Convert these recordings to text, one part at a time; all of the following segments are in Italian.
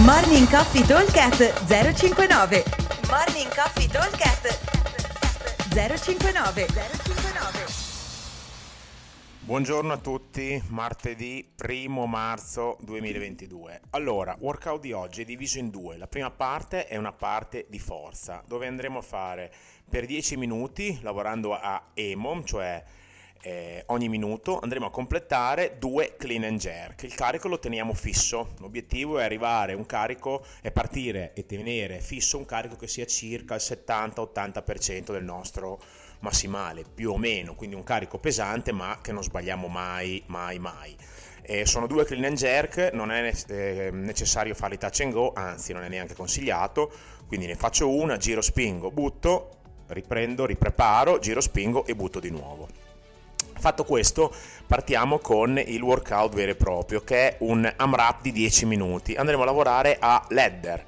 Morning Coffee Talkcast 059 Morning Coffee Talkcast 059 059 Buongiorno a tutti, martedì 1 marzo 2022. Allora, workout di oggi è diviso in due. La prima parte è una parte di forza, dove andremo a fare per 10 minuti lavorando a EMOM, cioè eh, ogni minuto andremo a completare due clean and jerk. Il carico lo teniamo fisso, l'obiettivo è arrivare un carico e partire e tenere fisso un carico che sia circa il 70-80% del nostro massimale, più o meno, quindi un carico pesante ma che non sbagliamo mai, mai, mai. Eh, sono due clean and jerk, non è eh, necessario fare i touch and go, anzi non è neanche consigliato, quindi ne faccio una, giro, spingo, butto, riprendo, ripreparo, giro, spingo e butto di nuovo. Fatto questo, partiamo con il workout vero e proprio, che è un AMRAP di 10 minuti. Andremo a lavorare a ladder,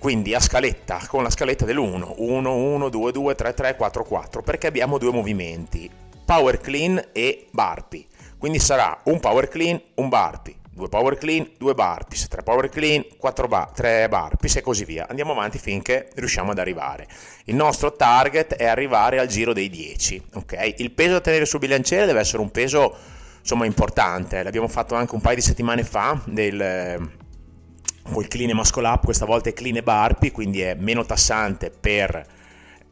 quindi a scaletta, con la scaletta dell'1, 1, 1, 2, 2, 3, 3, 4, 4, perché abbiamo due movimenti, power clean e barpi. Quindi sarà un power clean, un barpi, 2 power clean, 2 burpees, 3 power clean, 4 bar, 3 burpees e così via. Andiamo avanti finché riusciamo ad arrivare. Il nostro target è arrivare al giro dei 10, ok? Il peso da tenere sul bilanciere deve essere un peso insomma importante, l'abbiamo fatto anche un paio di settimane fa del eh, col clean e muscle up, questa volta è clean e burpee, quindi è meno tassante per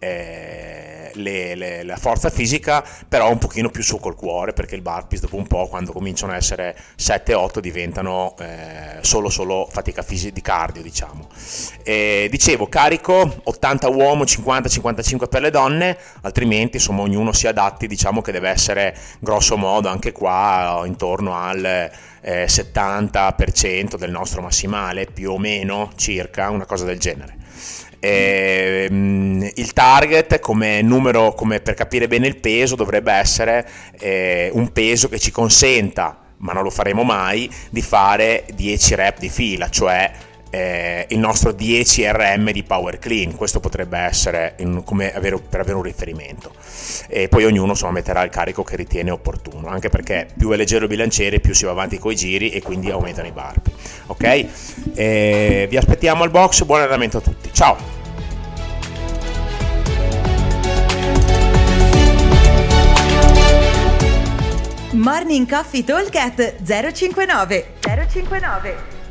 eh, le, le, la forza fisica, però un pochino più su col cuore, perché il burpees dopo un po', quando cominciano a essere 7-8, diventano eh, solo, solo fatica fisica di cardio, diciamo. E, dicevo, carico 80 uomo, 50-55 per le donne, altrimenti insomma ognuno si adatti, diciamo che deve essere grosso modo anche qua intorno al eh, 70% del nostro massimale, più o meno circa, una cosa del genere. Eh, il target come numero, come per capire bene il peso, dovrebbe essere eh, un peso che ci consenta, ma non lo faremo mai, di fare 10 rep di fila, cioè eh, il nostro 10 RM di power clean. Questo potrebbe essere in, avere, per avere un riferimento. E poi ognuno insomma, metterà il carico che ritiene opportuno, anche perché più è leggero il bilanciere, più si va avanti con i giri e quindi aumentano i barbi. Ok? Eh, vi aspettiamo al box, buon allenamento a tutti. Ciao! Morning Coffee Talk 059 059